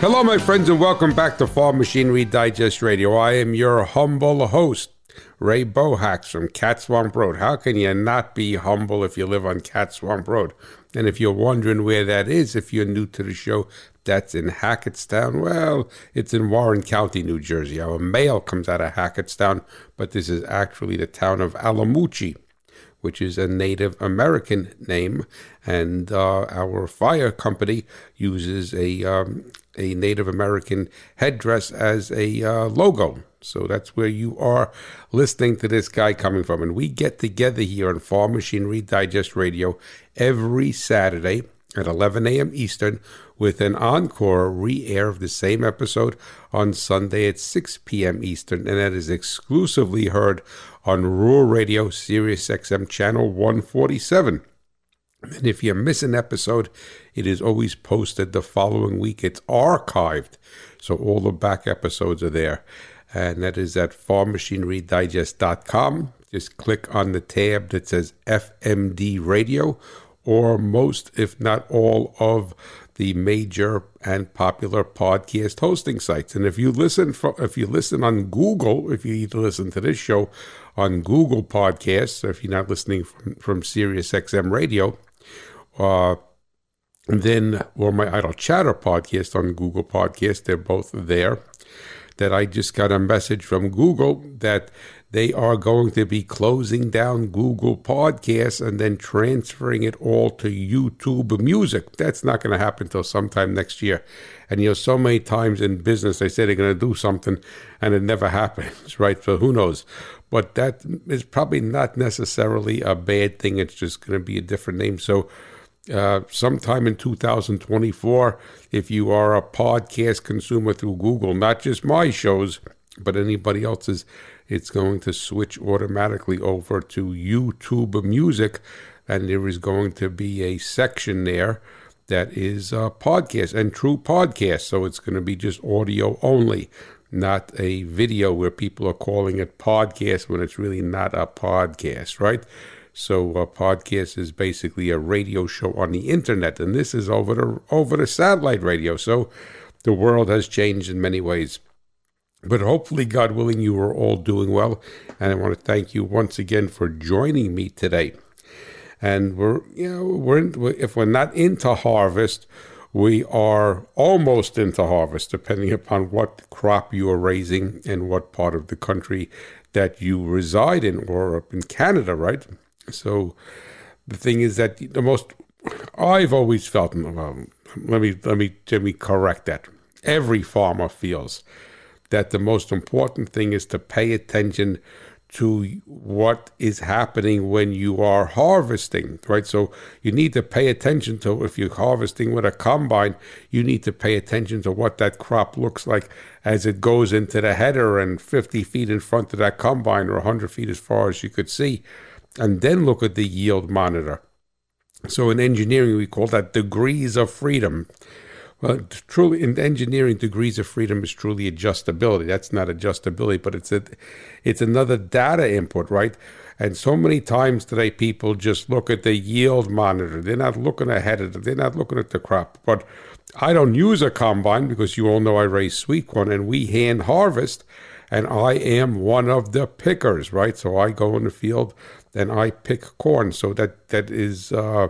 Hello, my friends, and welcome back to Farm Machinery Digest Radio. I am your humble host, Ray Bohacz from Cat Swamp Road. How can you not be humble if you live on Cat Swamp Road? And if you're wondering where that is, if you're new to the show, that's in Hackettstown. Well, it's in Warren County, New Jersey. Our mail comes out of Hackettstown, but this is actually the town of Allamuchy which is a Native American name, and uh, our fire company uses a um, a Native American headdress as a uh, logo. So that's where you are listening to this guy coming from. And we get together here on Farm Machinery Digest Radio every Saturday at 11 a.m. Eastern with an encore re air of the same episode on Sunday at 6 p.m. Eastern. And that is exclusively heard on Rural Radio, Sirius XM Channel 147. And if you miss an episode, it is always posted the following week. It's archived. So all the back episodes are there. And that is at farmmachinerydigest.com. Just click on the tab that says FMD Radio, or most, if not all, of the major and popular podcast hosting sites. And if you listen for, if you listen on Google, if you listen to this show on Google Podcasts, or if you're not listening from, from Sirius XM Radio, uh, then or my idle chatter podcast on Google Podcast, they're both there. That I just got a message from Google that they are going to be closing down Google Podcasts and then transferring it all to YouTube Music. That's not going to happen until sometime next year. And you know, so many times in business they say they're going to do something and it never happens, right? So who knows? But that is probably not necessarily a bad thing. It's just going to be a different name. So uh, sometime in 2024, if you are a podcast consumer through Google, not just my shows, but anybody else's, it's going to switch automatically over to YouTube Music, and there is going to be a section there that is a podcast and true podcast. So it's going to be just audio only, not a video where people are calling it podcast when it's really not a podcast, right? So a podcast is basically a radio show on the internet, and this is over the over the satellite radio. So the world has changed in many ways. But hopefully, God willing, you are all doing well. And I want to thank you once again for joining me today. And we're, you know, we're in, if we're not into harvest, we are almost into harvest, depending upon what crop you are raising and what part of the country that you reside in, or up in Canada, right? So the thing is that the most I've always felt. Well, let me let me let me correct that. Every farmer feels that the most important thing is to pay attention to what is happening when you are harvesting, right? So you need to pay attention to if you're harvesting with a combine, you need to pay attention to what that crop looks like as it goes into the header and 50 feet in front of that combine or 100 feet as far as you could see and then look at the yield monitor. So in engineering, we call that degrees of freedom. Well, truly, in engineering, degrees of freedom is truly adjustability. That's not adjustability, but it's a, it's another data input, right? And so many times today, people just look at the yield monitor. They're not looking ahead of it. They're not looking at the crop. But I don't use a combine because you all know I raise sweet corn and we hand harvest, and I am one of the pickers, right? So I go in the field and I pick corn. So that that is uh,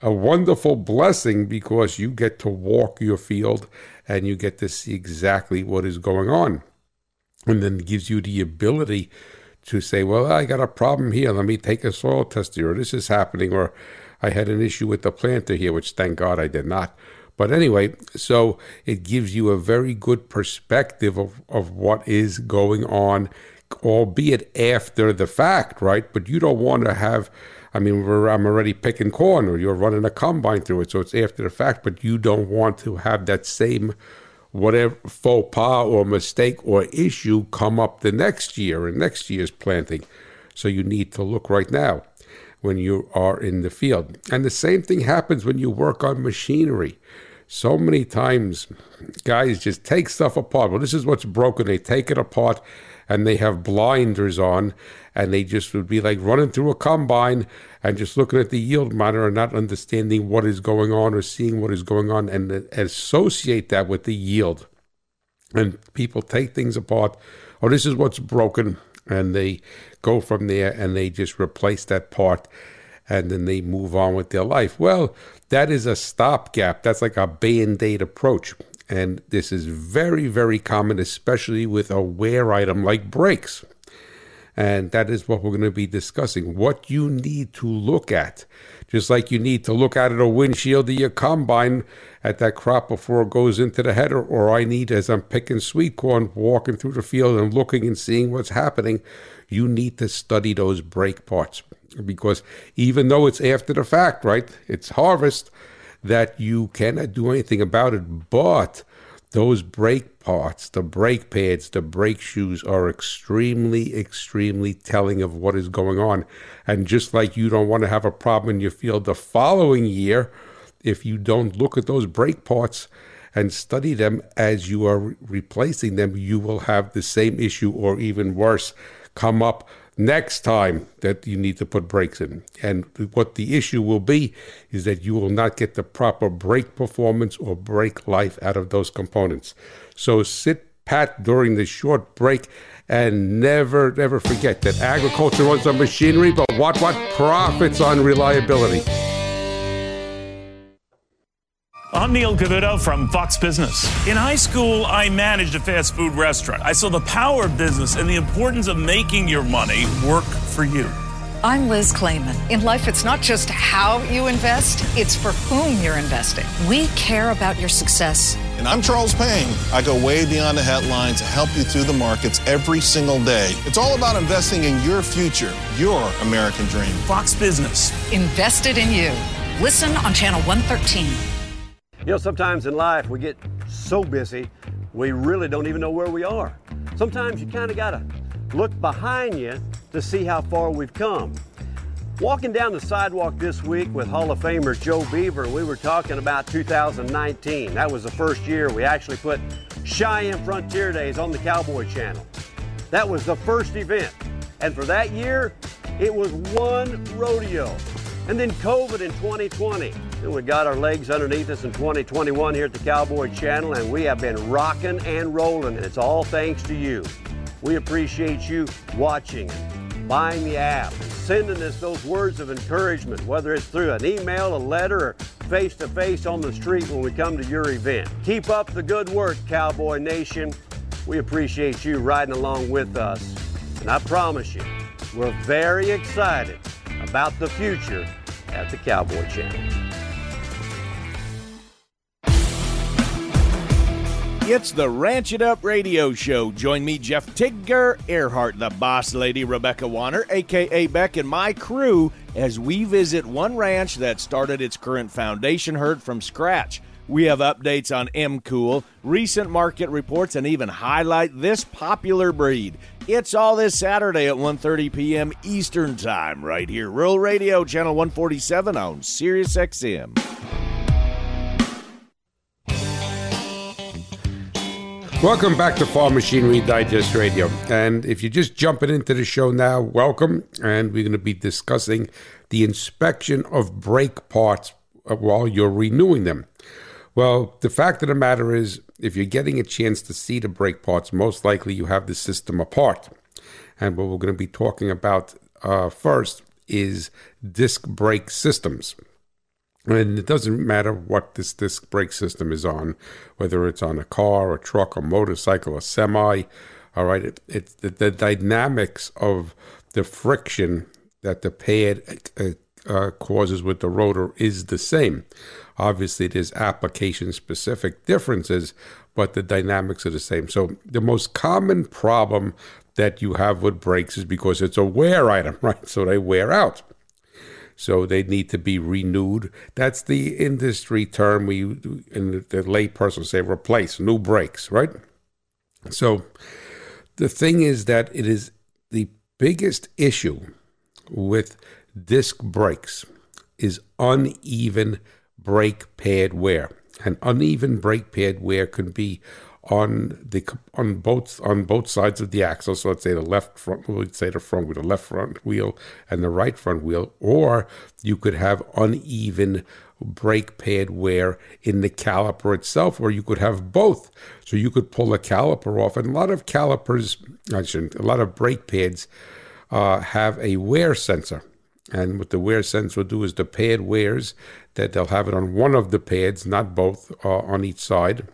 a wonderful blessing because you get to walk your field and you get to see exactly what is going on, and then it gives you the ability to say, "Well, I got a problem here. Let me take a soil test here. Or this is happening, or I had an issue with the planter here, which thank God I did not." But anyway, so it gives you a very good perspective of, of what is going on albeit after the fact, right? But you don't want to have, I mean, I'm already picking corn or you're running a combine through it. So it's after the fact, but you don't want to have that same whatever faux pas or mistake or issue come up the next year and next year's planting. So you need to look right now when you are in the field. And the same thing happens when you work on machinery. so many times guys just take stuff apart. Well, this is what's broken. They take it apart and they have blinders on and they just would be like running through a combine and just looking at the yield monitor and not understanding what is going on or seeing what is going on and associate that with the yield. And people take things apart. Oh, this is what's broken. And they go from there and they just replace that part and then they move on with their life. Well, that is a stopgap. That's like a band aid approach. And this is very, very common, especially with a wear item like brakes. And that is what we're going to be discussing. What you need to look at, just like you need to look out at a windshield of your combine at that crop before it goes into the header, or I need, as I'm picking sweet corn, walking through the field and looking and seeing what's happening, you need to study those brake parts because even though it's after the fact, right? It's harvest that you cannot do anything about it. But those brake parts, the brake pads, the brake shoes are extremely, extremely telling of what is going on. And just like you don't want to have a problem in your field the following year, if you don't look at those brake parts and study them as you are re- replacing them, you will have the same issue or even worse come up next time that you need to put brakes in. And what the issue will be is that you will not get the proper brake performance or brake life out of those components. So sit pat during the short break and never, never forget that agriculture runs on machinery, but what, what profits on reliability. I'm Neil Cavuto from Fox Business. In high school, I managed a fast food restaurant. I saw the power of business and the importance of making your money work for you. I'm Liz Claman. In life, it's not just how you invest, it's for whom you're investing. We care about your success. And I'm Charles Payne. I go way beyond the headlines to help you through the markets every single day. It's all about investing in your future, your American dream. Fox Business. Invested in you. Listen on Channel 113. You know, sometimes in life we get so busy, we really don't even know where we are. Sometimes you kind of got to look behind you to see how far we've come. Walking down the sidewalk this week with Hall of Famer Joe Beaver, we were talking about 2019. That was the first year we actually put Cheyenne Frontier Days on the Cowboy Channel. That was the first event. And for that year, it was one rodeo. And then COVID in 2020. And we got our legs underneath us in 2021 here at the Cowboy Channel, and we have been rocking and rolling, and it's all thanks to you. We appreciate you watching, buying the app, sending us those words of encouragement, whether it's through an email, a letter, or face to face on the street when we come to your event. Keep up the good work, Cowboy Nation. We appreciate you riding along with us. And I promise you, we're very excited about the future at the Cowboy Channel. It's the Ranch It Up Radio Show. Join me, Jeff Tigger, Earhart, the boss lady, Rebecca Warner, aka Beck, and my crew as we visit one ranch that started its current foundation herd from scratch. We have updates on MCOOL, recent market reports, and even highlight this popular breed. It's all this Saturday at 1:30 p.m. Eastern Time, right here, Rural Radio, Channel 147 on Sirius Welcome back to Farm Machinery Digest Radio. And if you're just jumping into the show now, welcome. And we're going to be discussing the inspection of brake parts while you're renewing them. Well, the fact of the matter is, if you're getting a chance to see the brake parts, most likely you have the system apart. And what we're going to be talking about uh, first is disc brake systems. And it doesn't matter what this disc brake system is on, whether it's on a car, a truck, a motorcycle, a semi. All right, it, it's the, the dynamics of the friction that the pad uh, uh, causes with the rotor is the same. Obviously, there's application specific differences, but the dynamics are the same. So, the most common problem that you have with brakes is because it's a wear item, right? So they wear out so they need to be renewed. That's the industry term we in the layperson say replace new brakes, right? So the thing is that it is the biggest issue with disc brakes is uneven brake pad wear. And uneven brake pad wear can be on the on both on both sides of the axle. So let's say the left front, we'd say the front with the left front wheel and the right front wheel, or you could have uneven brake pad wear in the caliper itself, or you could have both. So you could pull a caliper off, and a lot of calipers, I shouldn't, a lot of brake pads uh, have a wear sensor. And what the wear sensor will do is the pad wears that they'll have it on one of the pads, not both, uh, on each side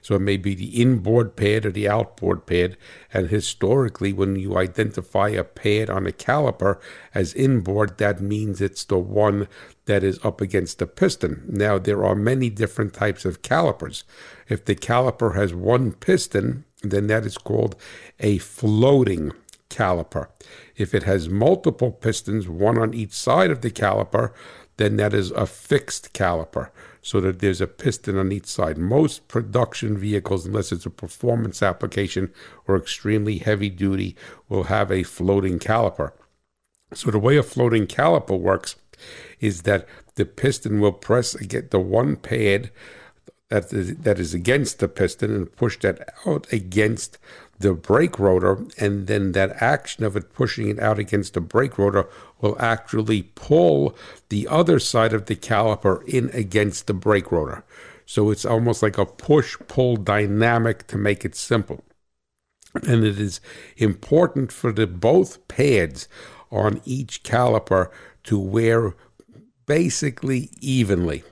so it may be the inboard pad or the outboard pad. And historically, when you identify a pad on a caliper as inboard, that means it's the one that is up against the piston. Now, there are many different types of calipers. If the caliper has one piston, then that is called a floating caliper. If it has multiple pistons, one on each side of the caliper, then that is a fixed caliper so that there's a piston on each side. Most production vehicles, unless it's a performance application or extremely heavy duty, will have a floating caliper. So the way a floating caliper works is that the piston will press against the one pad that is, that is against the piston and push that out against the brake rotor, and then that action of it pushing it out against the brake rotor will actually pull the other side of the caliper in against the brake rotor. So it's almost like a push pull dynamic to make it simple. And it is important for the both pads on each caliper to wear basically evenly.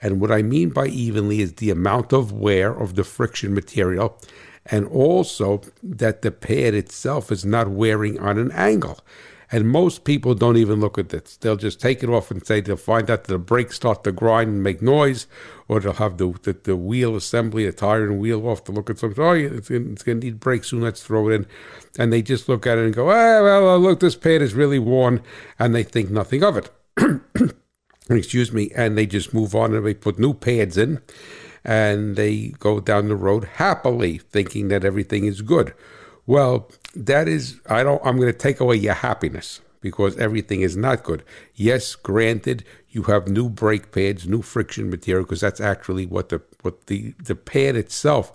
And what I mean by evenly is the amount of wear of the friction material and also that the pad itself is not wearing on an angle. And most people don't even look at this. They'll just take it off and say they'll find out that the brakes start to grind and make noise, or they'll have the the, the wheel assembly, the tire and wheel off to look at something. Oh, it's, it's going to need brakes soon. Let's throw it in. And they just look at it and go, ah, well, look, this pad is really worn, and they think nothing of it. Excuse me. And they just move on and they put new pads in and they go down the road happily, thinking that everything is good. Well, that is, I don't, I'm going to take away your happiness because everything is not good. Yes, granted, you have new brake pads, new friction material, because that's actually what the what the the pad itself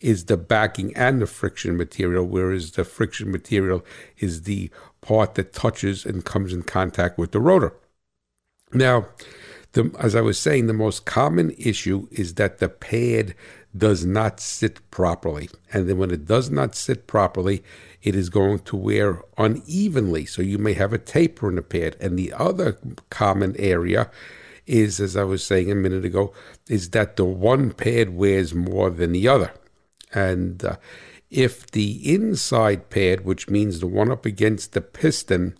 is the backing and the friction material, whereas the friction material is the part that touches and comes in contact with the rotor. Now, the, as I was saying, the most common issue is that the pad does not sit properly. And then when it does not sit properly, it is going to wear unevenly. So you may have a taper in the pad. And the other common area is, as I was saying a minute ago, is that the one pad wears more than the other. And uh, if the inside pad, which means the one up against the piston,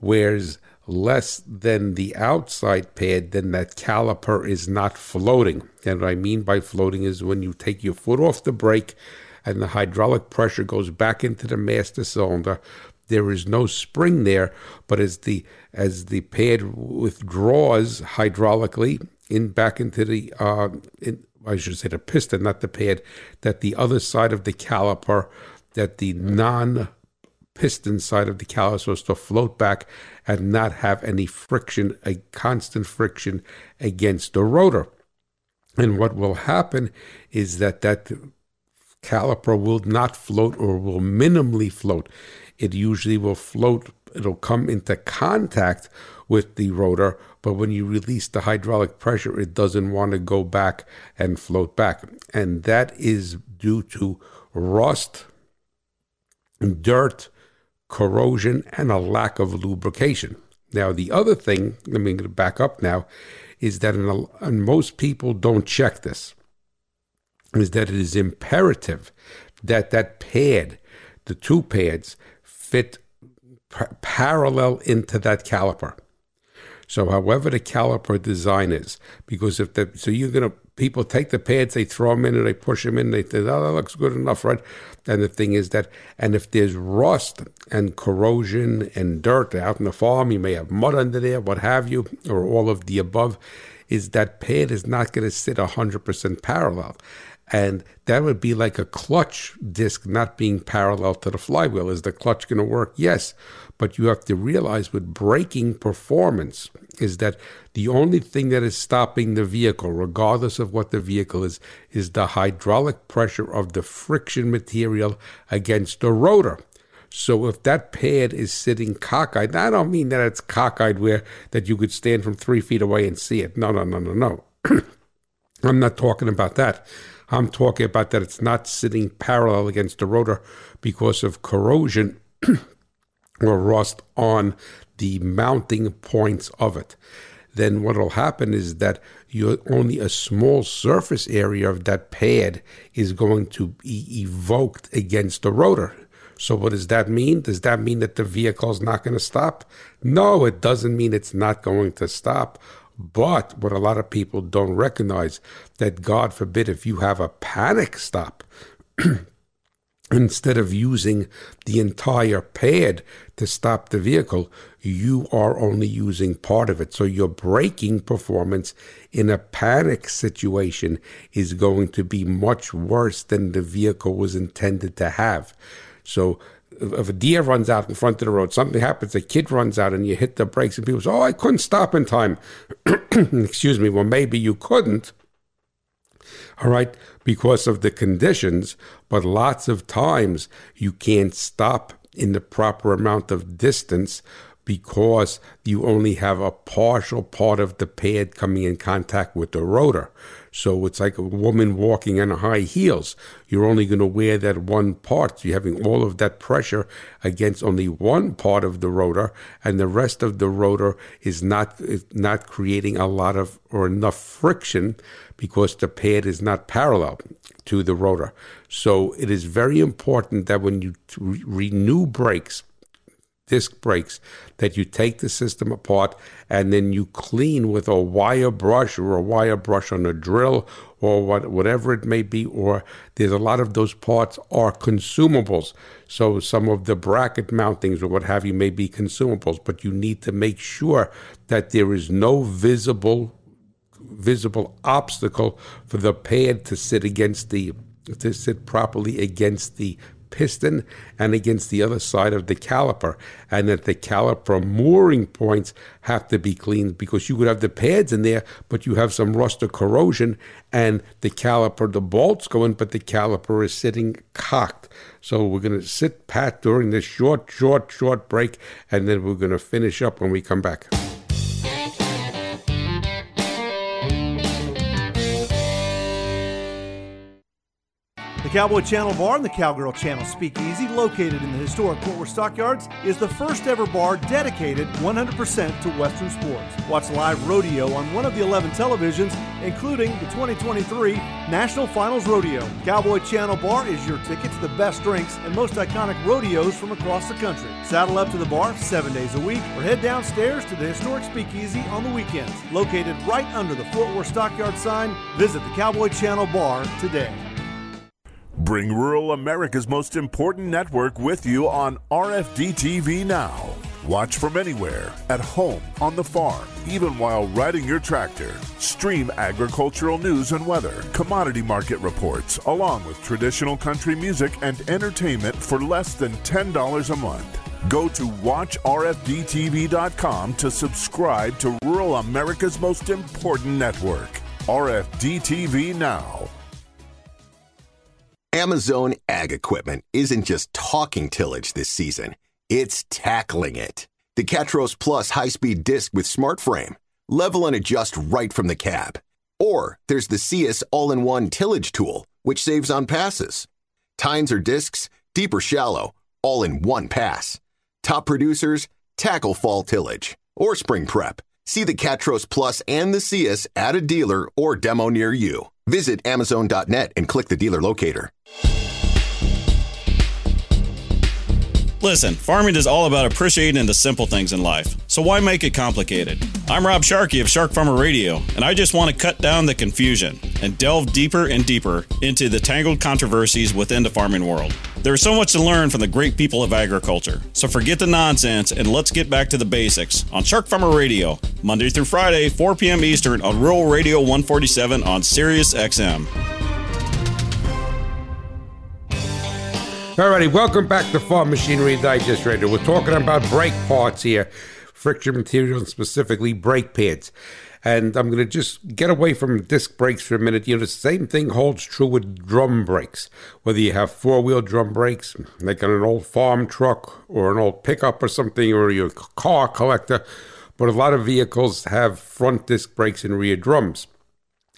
wears less than the outside pad, then that caliper is not floating. And what I mean by floating is when you take your foot off the brake and the hydraulic pressure goes back into the master cylinder, there is no spring there, but as the as the pad withdraws hydraulically in back into the uh, in, I should say the piston, not the pad, that the other side of the caliper, that the non piston side of the caliper is to float back and not have any friction, a constant friction against the rotor. And what will happen is that that caliper will not float or will minimally float. It usually will float, it'll come into contact with the rotor, but when you release the hydraulic pressure, it doesn't want to go back and float back. And that is due to rust, and dirt, corrosion, and a lack of lubrication. Now, the other thing, let me back up now, is that in a, and most people don't check this, is that it is imperative that that pad, the two pads, fit p- parallel into that caliper. So, however the caliper design is, because if the so you're gonna people take the pads, they throw them in, and they push them in. They think, "Oh, that looks good enough, right?" And the thing is that, and if there's rust and corrosion and dirt out in the farm, you may have mud under there, what have you, or all of the above, is that pad is not going to sit 100% parallel. And that would be like a clutch disc not being parallel to the flywheel. Is the clutch going to work? Yes. But you have to realize with braking performance is that the only thing that is stopping the vehicle, regardless of what the vehicle is, is the hydraulic pressure of the friction material against the rotor. So if that pad is sitting cockeyed, I don't mean that it's cockeyed where that you could stand from three feet away and see it. No, no, no, no, no. I'm not talking about that. I'm talking about that it's not sitting parallel against the rotor because of corrosion or rust on the mounting points of it. Then what will happen is that you only a small surface area of that pad is going to be evoked against the rotor. So what does that mean? Does that mean that the vehicle is not going to stop? No, it doesn't mean it's not going to stop. But what a lot of people don't recognize that God forbid if you have a panic stop instead of using the entire pad to stop the vehicle, you are only using part of it. So your braking performance in a panic situation is going to be much worse than the vehicle was intended to have. So if a deer runs out in front of the road, something happens, a kid runs out and you hit the brakes, and people say, Oh, I couldn't stop in time. Excuse me. Well, maybe you couldn't. All right, because of the conditions, but lots of times you can't stop in the proper amount of distance because you only have a partial part of the pad coming in contact with the rotor. So it's like a woman walking in high heels. You're only going to wear that one part. You're having all of that pressure against only one part of the rotor, and the rest of the rotor is not is not creating a lot of or enough friction because the pad is not parallel to the rotor. So it is very important that when you re- renew brakes, disc brakes that you take the system apart and then you clean with a wire brush or a wire brush on a drill or what, whatever it may be or there's a lot of those parts are consumables. So some of the bracket mountings or what have you may be consumables but you need to make sure that there is no visible visible obstacle for the pad to sit against the to sit properly against the piston and against the other side of the caliper, and that the caliper mooring points have to be cleaned because you could have the pads in there, but you have some rust or corrosion, and the caliper, the bolts go in, but the caliper is sitting cocked. So we're going to sit pat during this short, short, short break, and then we're going to finish up when we come back. Cowboy Channel Bar and the Cowgirl Channel Speakeasy, located in the historic Fort Worth Stockyards, is the first ever bar dedicated 100% to Western sports. Watch live rodeo on one of the 11 televisions, including the 2023 National Finals Rodeo. Cowboy Channel Bar is your ticket to the best drinks and most iconic rodeos from across the country. Saddle up to the bar seven days a week or head downstairs to the historic Speakeasy on the weekends. Located right under the Fort Worth Stockyard sign, visit the Cowboy Channel Bar today. Bring rural America's most important network with you on RFD TV now. Watch from anywhere, at home, on the farm, even while riding your tractor. Stream agricultural news and weather, commodity market reports, along with traditional country music and entertainment for less than $10 a month. Go to watchrfdtv.com to subscribe to rural America's most important network. RFD TV now. Amazone Ag Equipment isn't just talking tillage this season, it's tackling it. The Catros Plus high speed disc with smart frame, level and adjust right from the cab. Or there's the CS all in one tillage tool, which saves on passes. Tines or discs, deep or shallow, all in one pass. Top producers, tackle fall tillage or spring prep. See the Catros Plus and the CS at a dealer or demo near you. Visit Amazone.net and click the dealer locator. Listen, farming is all about appreciating the simple things in life. So why make it complicated? I'm Rob Sharkey of Shark Farmer Radio, and I just want to cut down the confusion and delve deeper and deeper into the tangled controversies within the farming world. There's so much to learn from the great people of agriculture. So forget the nonsense and let's get back to the basics on Shark Farmer Radio, Monday through Friday, 4 p.m. Eastern on Rural Radio 147 on Sirius XM. Alrighty, welcome back to Farm Machinery Digest Radio. We're talking about brake parts here, friction material, and specifically brake pads. And I'm going to just get away from disc brakes for a minute. You know, the same thing holds true with drum brakes. Whether you have four wheel drum brakes, like on an old farm truck or an old pickup or something, or your car collector, but a lot of vehicles have front disc brakes and rear drums.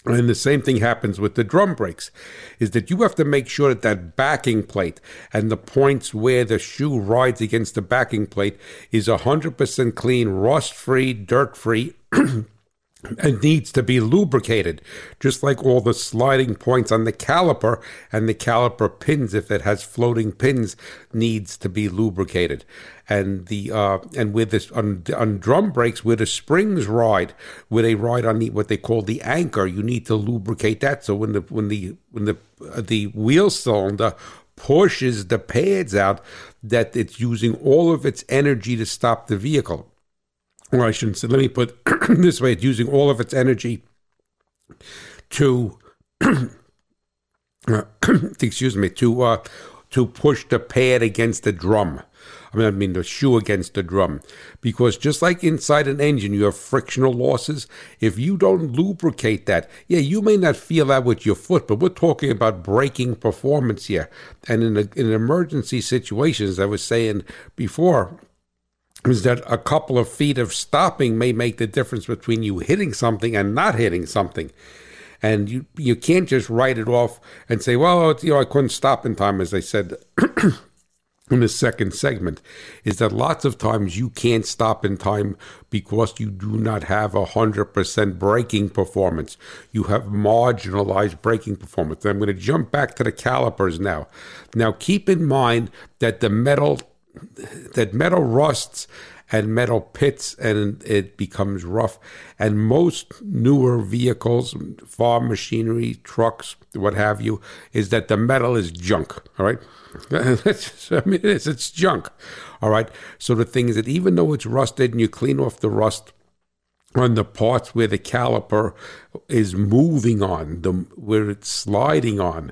And the same thing happens with the drum brakes, is that you have to make sure that that backing plate and the points where the shoe rides against the backing plate is 100% clean, rust free, dirt free. and needs to be lubricated, just like all the sliding points on the caliper and the caliper pins, if it has floating pins, needs to be lubricated. And the uh, and with this on, on drum brakes, where the springs ride, where they ride on the what they call the anchor, you need to lubricate that. So when the when the when the uh, the wheel cylinder pushes the pads out, that it's using all of its energy to stop the vehicle or I shouldn't say, let me put this way, it's using all of its energy to, excuse me, to, uh, to push the pad against the drum. I mean, I mean the shoe against the drum. Because just like inside an engine, you have frictional losses. If you don't lubricate that, yeah, you may not feel that with your foot, but we're talking about braking performance here. And in, a, in emergency situations, I was saying before, is that a couple of feet of stopping may make the difference between you hitting something and not hitting something. And you you can't just write it off and say, well, you know, I couldn't stop in time, as I said in the second segment, is that lots of times you can't stop in time because you do not have a hundred percent braking performance. You have marginalized braking performance. And I'm going to jump back to the calipers now. Now keep in mind that the metal that metal rusts and metal pits and it becomes rough. And most newer vehicles, farm machinery, trucks, what have you, is that the metal is junk. All right. I mean, it is, it's junk. All right. So the thing is that even though it's rusted and you clean off the rust, on the parts where the caliper is moving on, the where it's sliding on,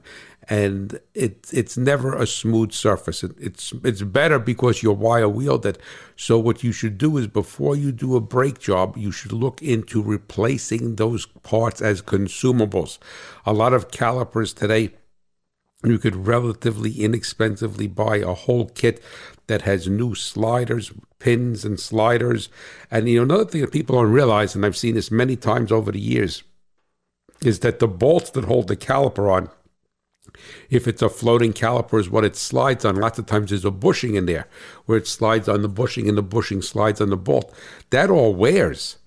and it it's never a smooth surface. It, it's it's better because you're wire wheeled So what you should do is before you do a brake job, you should look into replacing those parts as consumables. A lot of calipers today. You could relatively inexpensively buy a whole kit that has new sliders, pins, and sliders. And you know another thing that people don't realize, and I've seen this many times over the years, is that the bolts that hold the caliper on if it's a floating caliper, is what it slides on. Lots of times there's a bushing in there where it slides on the bushing and the bushing slides on the bolt. That all wears.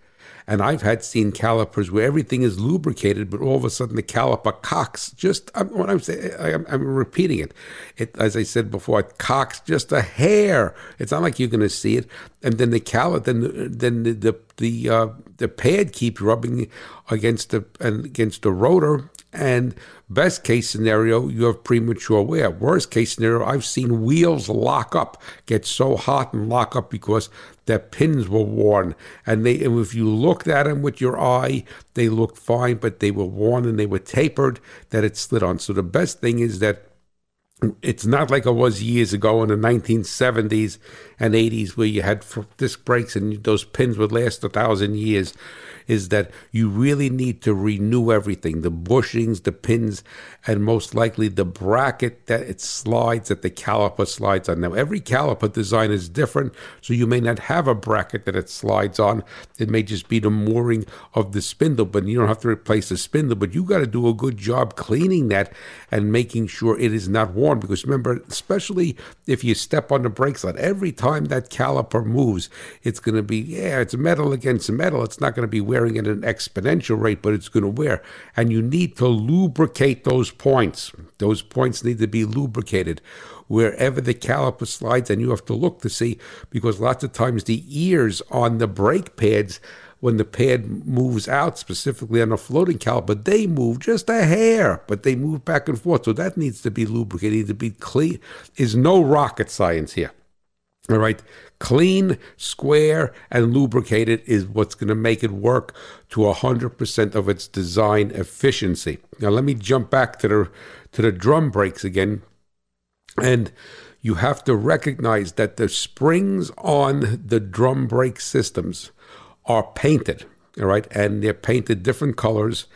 And I've had seen calipers where everything is lubricated, but all of a sudden the caliper cocks. Just I'm, what I'm saying, I'm, I'm, repeating it. It, as I said before, it cocks just a hair. It's not like you're going to see it. And then the caliper, then then the the the, uh, the pad keeps rubbing against the and against the rotor, and Best case scenario, you have premature wear. Worst case scenario, I've seen wheels lock up, get so hot and lock up because their pins were worn. And they, and if you looked at them with your eye, they looked fine, but they were worn and they were tapered that it slid on. So the best thing is that it's not like it was years ago in the 1970s and 80s where you had disc brakes and those pins would last a thousand years is that you really need to renew everything the bushings, the pins, and most likely the bracket that it slides, that the caliper slides on. Now, every caliper design is different, so you may not have a bracket that it slides on. It may just be the mooring of the spindle, but you don't have to replace the spindle. But you got to do a good job cleaning that and making sure it is not worn. Because remember, especially if you step on the brakes sled, every time that caliper moves, it's going to be, yeah, it's metal against metal. It's not going to be wearing wearing at an exponential rate, but it's going to wear. And you need to lubricate those points. Those points need to be lubricated wherever the caliper slides, and you have to look to see because lots of times the ears on the brake pads when the pad moves out, specifically on a floating caliper, they move just a hair, but they move back and forth. So that needs to be lubricated, to be clean. Is no rocket science here. All right. Clean, square, and lubricated is what's going to make it work to 100% of its design efficiency. Now, let me jump back to the, to the drum brakes again. And you have to recognize that the springs on the drum brake systems are painted, all right, and they're painted different colors,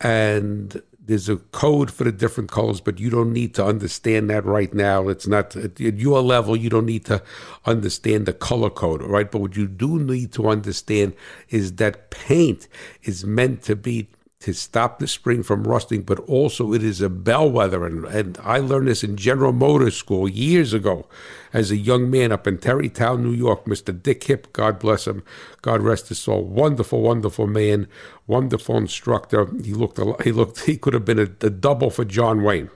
and there's a code for the different colors, but you don't need to understand that right now. It's not at your level. You don't need to understand the color code, right? But what you do need to understand is that paint is meant to be to stop the spring from rusting, but also it is a bellwether. And, and I learned this in General Motors School years ago as a young man up in Tarrytown, New York. Mr. Dick Hip, God bless him, God rest his soul. Wonderful, wonderful man, wonderful instructor. He looked, he looked, he could have been a, a double for John Wayne.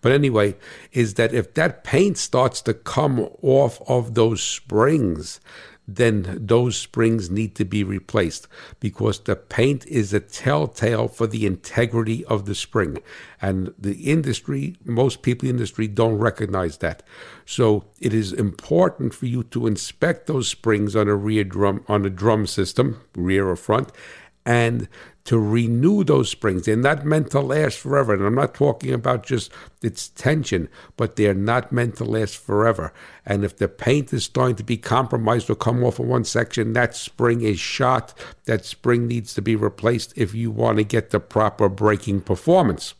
But anyway, is that if that paint starts to come off of those springs, then those springs need to be replaced because the paint is a telltale for the integrity of the spring. And the industry, most people in the industry don't recognize that. So it is important for you to inspect those springs on a rear drum on a drum system, rear or front, and to renew those springs. They're not meant to last forever. And I'm not talking about just its tension, but they're not meant to last forever. And if the paint is starting to be compromised or come off of one section, that spring is shot. That spring needs to be replaced if you want to get the proper braking performance.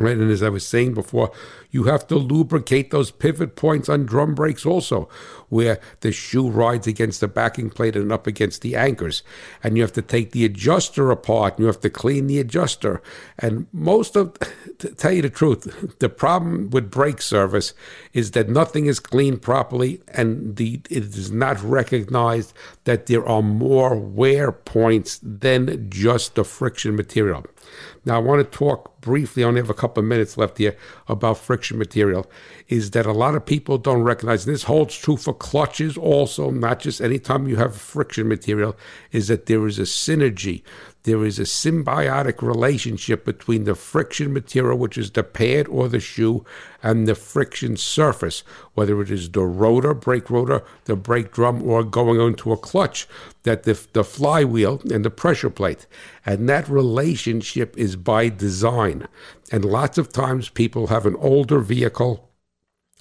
Right, and as I was saying before, you have to lubricate those pivot points on drum brakes also, where the shoe rides against the backing plate and up against the anchors. And you have to take the adjuster apart and you have to clean the adjuster. And most of, to tell you the truth, the problem with brake service is that nothing is cleaned properly and the, it is not recognized that there are more wear points than just the friction material. Now, I want to talk briefly, I only have a couple of minutes left here, about friction material. Is that a lot of people don't recognize, this holds true for clutches also, not just anytime you have friction material, is that there is a synergy there is a symbiotic relationship between the friction material, which is the pad or the shoe, and the friction surface, whether it is the rotor, brake rotor, the brake drum, or going onto a clutch, that the, the flywheel and the pressure plate. And that relationship is by design. And lots of times people have an older vehicle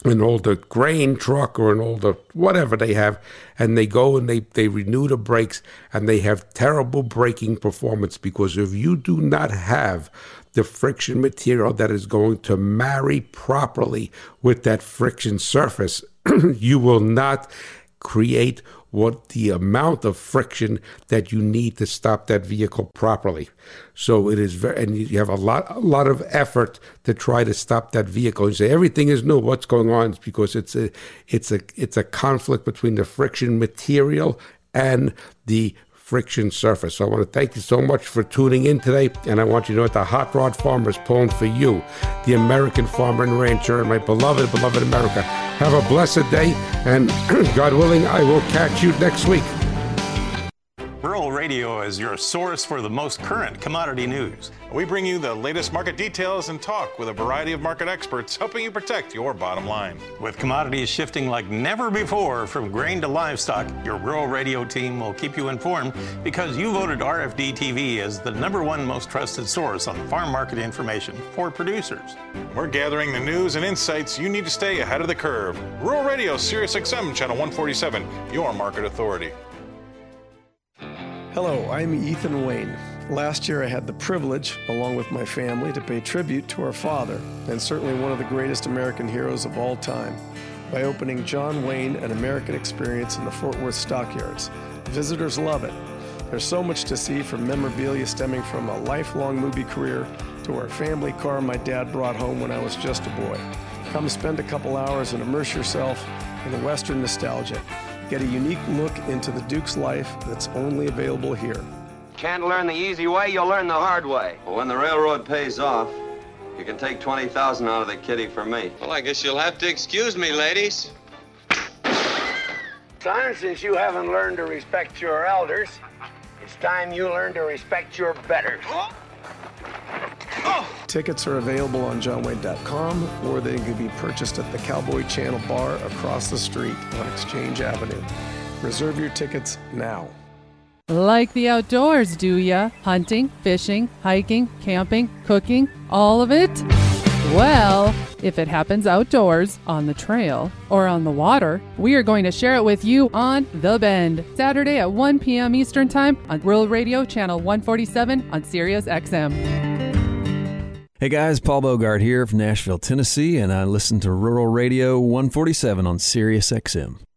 an older grain truck or an older whatever they have, and they go and they, they renew the brakes and they have terrible braking performance because if you do not have the friction material that is going to marry properly with that friction surface, you will not create what the amount of friction that you need to stop that vehicle properly. So it is very, and you have a lot, a lot of effort to try to stop that vehicle. You say everything is new. What's going on? It's because it's a, it's a, it's a conflict between the friction material and the friction surface. So I want to thank you so much for tuning in today. And I want you to know that the Hot Rod Farmer is pulling for you, the American farmer and rancher, and my beloved, beloved America. Have a blessed day, and God willing, I will catch you next week. Rural Radio is your source for the most current commodity news. We bring you the latest market details and talk with a variety of market experts helping you protect your bottom line. With commodities shifting like never before from grain to livestock, your Rural Radio team will keep you informed because you voted RFD TV as the number one most trusted source on farm market information for producers. We're gathering the news and insights you need to stay ahead of the curve. Rural Radio, Sirius XM, Channel 147, your market authority. Hello, I'm Ethan Wayne. Last year I had the privilege, along with my family, to pay tribute to our father, and certainly one of the greatest American heroes of all time, by opening John Wayne An American Experience in the Fort Worth Stockyards. Visitors love it. There's so much to see from memorabilia stemming from a lifelong movie career to our family car my dad brought home when I was just a boy. Come spend a couple hours and immerse yourself in the Western nostalgia. Get a unique look into the Duke's life that's only available here. Can't learn the easy way, you'll learn the hard way. Well, when the railroad pays off, you can take 20000 out of the kitty for me. Well, I guess you'll have to excuse me, ladies. Son, since you haven't learned to respect your elders, it's time you learn to respect your betters. Oh! Oh! Tickets are available on johnwayne.com or they can be purchased at the Cowboy Channel Bar across the street on Exchange Avenue. Reserve your tickets now. Like the outdoors, do ya? Hunting, fishing, hiking, camping, cooking, all of it? Well, If it happens outdoors, on the trail, or on the water, we are going to share it with you on The Bend, Saturday at 1 p.m. Eastern Time on Rural Radio Channel 147 on Sirius XM. Hey guys, Paul Bogart here from Nashville, Tennessee, and I listen to Rural Radio 147 on Sirius XM.